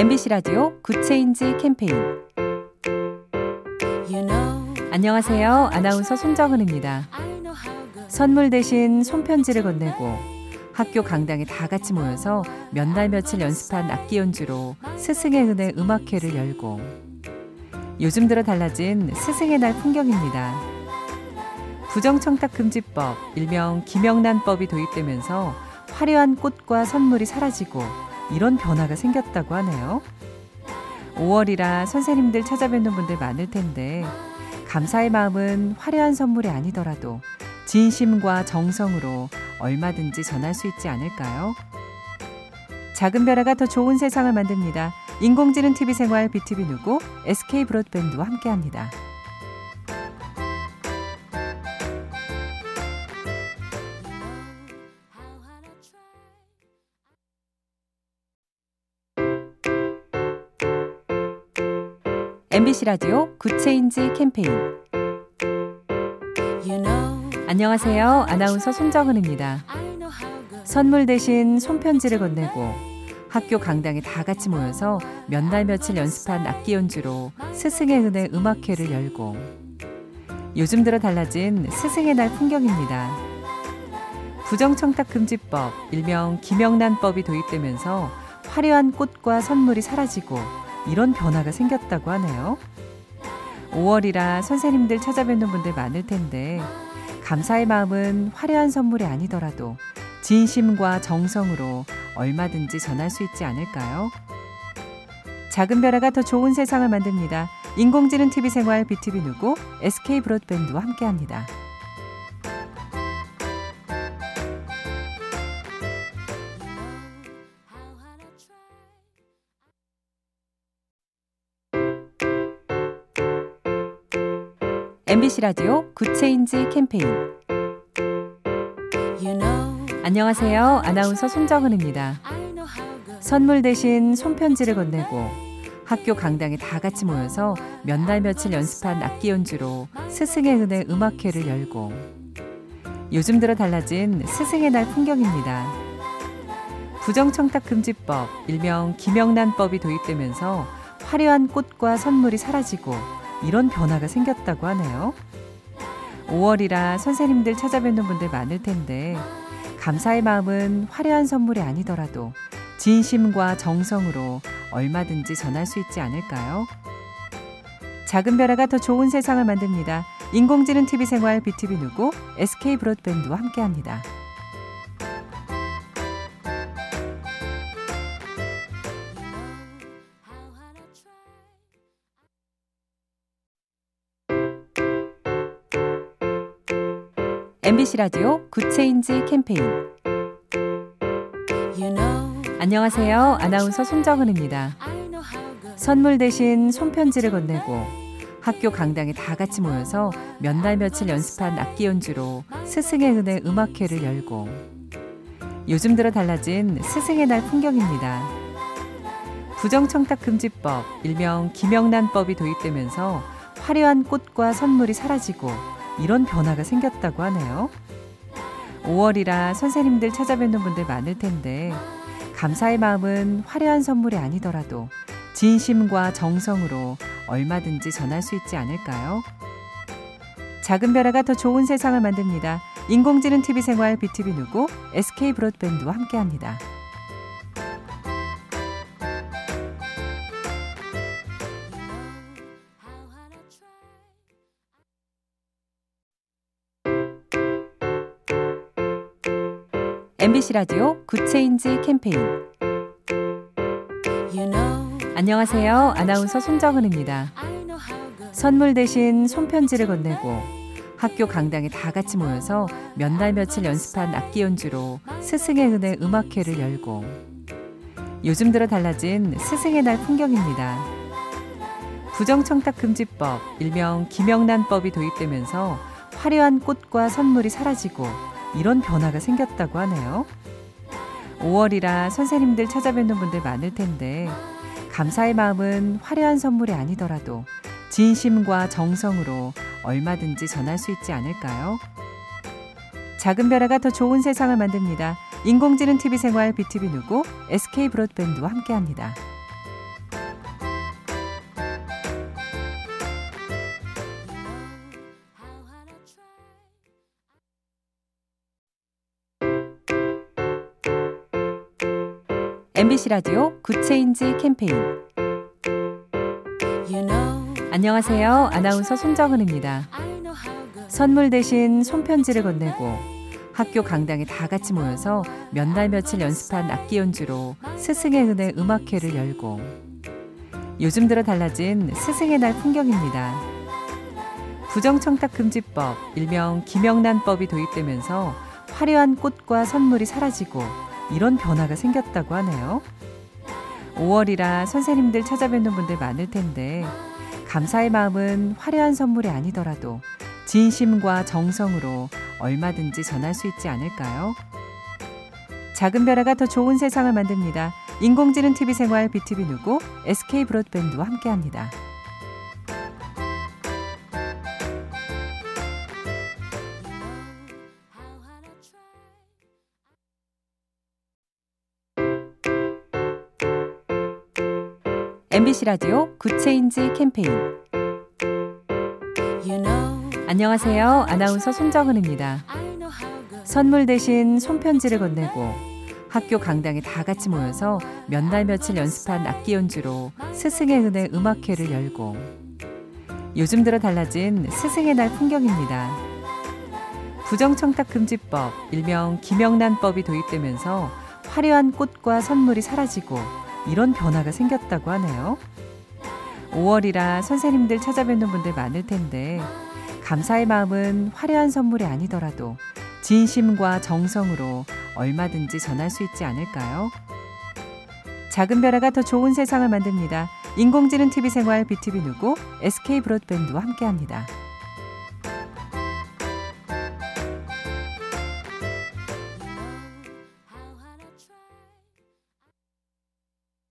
MBC 라디오 Good Change 캠페인 안녕하세요. 아나운서 손정은입니다. 선물 대신 손편지를 건네고 학교 강당에 다 같이 모여서 몇 날 며칠 연습한 악기 연주로 스승의 은혜 음악회를 열고 요즘 들어 달라진 스승의 날 풍경입니다. 부정청탁 금지법, 일명 김영란법이 도입되면서 화려한 꽃과 선물이 사라지고 이런 변화가 생겼다고 하네요. 5월이라 선생님들 찾아뵙는 분들 많을 텐데 감사의 마음은 화려한 선물이 아니더라도 진심과 정성으로 얼마든지 전할 수 있지 않을까요? 작은 변화가 더 좋은 세상을 만듭니다. 인공지능 TV 생활 BTV 누구 SK 브로드밴드와 함께합니다. MBC 라디오 Good Change 캠페인 안녕하세요. 아나운서 손정은입니다. 선물 대신 손편지를 건네고 학교 강당에 다 같이 모여서 몇 날 며칠 연습한 악기 연주로 스승의 은혜 음악회를 열고 요즘 들어 달라진 스승의 날 풍경입니다. 부정청탁 금지법, 일명 김영란법이 도입되면서 화려한 꽃과 선물이 사라지고 이런 변화가 생겼다고 하네요. 5월이라 선생님들 찾아뵙는 분들 많을 텐데 감사의 마음은 화려한 선물이 아니더라도 진심과 정성으로 얼마든지 전할 수 있지 않을까요? 작은 변화가 더 좋은 세상을 만듭니다. 인공지능 TV 생활 BTV 누구 SK 브로드밴드와 함께합니다. MBC 라디오 Good Change 캠페인 안녕하세요. 아나운서 손정은입니다. 선물 대신 손편지를 건네고 학교 강당에 다 같이 모여서 몇 날 며칠 연습한 악기 연주로 스승의 은혜 음악회를 열고 요즘 들어 달라진 스승의 날 풍경입니다. 부정청탁 금지법, 일명 김영란법이 도입되면서 화려한 꽃과 선물이 사라지고 이런 변화가 생겼다고 하네요. 5월이라 선생님들 찾아뵙는 분들 많을 텐데 감사의 마음은 화려한 선물이 아니더라도 진심과 정성으로 얼마든지 전할 수 있지 않을까요? 작은 변화가 더 좋은 세상을 만듭니다. 인공지능 TV 생활 BTV 누구 SK 브로드밴드와 함께합니다. MBC 라디오 Good Change 캠페인 안녕하세요. 아나운서 손정은입니다. 선물 대신 손편지를 건네고 학교 강당에 다 같이 모여서 몇 날 며칠 연습한 악기 연주로 스승의 은혜 음악회를 열고 요즘 들어 달라진 스승의 날 풍경입니다. 부정청탁 금지법, 일명 김영란법이 도입되면서 화려한 꽃과 선물이 사라지고 이런 변화가 생겼다고 하네요. 5월이라 선생님들 찾아뵙는 분들 많을 텐데 감사의 마음은 화려한 선물이 아니더라도 진심과 정성으로 얼마든지 전할 수 있지 않을까요? 작은 변화가 더 좋은 세상을 만듭니다. 인공지능 TV 생활 BTV 누구 SK 브로드밴드와 함께합니다. MBC 라디오 Good Change 캠페인 안녕하세요. 아나운서 손정은입니다. 선물 대신 손편지를 건네고 학교 강당에 다 같이 모여서 몇 날 며칠 연습한 악기 연주로 스승의 은혜 음악회를 열고 요즘 들어 달라진 스승의 날 풍경입니다. 부정청탁 금지법, 일명 김영란법이 도입되면서 화려한 꽃과 선물이 사라지고 이런 변화가 생겼다고 하네요. 5월이라 선생님들 찾아뵙는 분들 많을 텐데 감사의 마음은 화려한 선물이 아니더라도 진심과 정성으로 얼마든지 전할 수 있지 않을까요? 작은 변화가 더 좋은 세상을 만듭니다. 인공지능 TV 생활 BTV 누구 SK 브로드밴드와 함께합니다. MBC 라디오 Good Change 캠페인 안녕하세요. 아나운서 손정은입니다. 선물 대신 손편지를 건네고 학교 강당에 다 같이 모여서 몇 날 며칠 연습한 악기 연주로 스승의 은혜 음악회를 열고 요즘 들어 달라진 스승의 날 풍경입니다. 부정청탁 금지법, 일명 김영란법이 도입되면서 화려한 꽃과 선물이 사라지고 이런 변화가 생겼다고 하네요. 5월이라 선생님들 찾아뵙는 분들 많을 텐데 감사의 마음은 화려한 선물이 아니더라도 진심과 정성으로 얼마든지 전할 수 있지 않을까요? 작은 변화가 더 좋은 세상을 만듭니다. 인공지능 TV 생활 BTV 누구 SK 브로드밴드와 함께합니다. MBC 라디오 Good Change 캠페인 안녕하세요. 아나운서 손정은입니다. 선물 대신 손편지를 건네고 학교 강당에 다 같이 모여서 몇 날 며칠 연습한 악기 연주로 스승의 은혜 음악회를 열고 요즘 들어 달라진 스승의 날 풍경입니다. 부정청탁 금지법, 일명 김영란법이 도입되면서 화려한 꽃과 선물이 사라지고 이런 변화가 생겼다고 하네요. 5월이라 선생님들 찾아뵙는 분들 많을 텐데 감사의 마음은 화려한 선물이 아니더라도 진심과 정성으로 얼마든지 전할 수 있지 않을까요? 작은 변화가 더 좋은 세상을 만듭니다. 인공지능 TV 생활 BTV 누구 SK 브로드밴드와 함께합니다.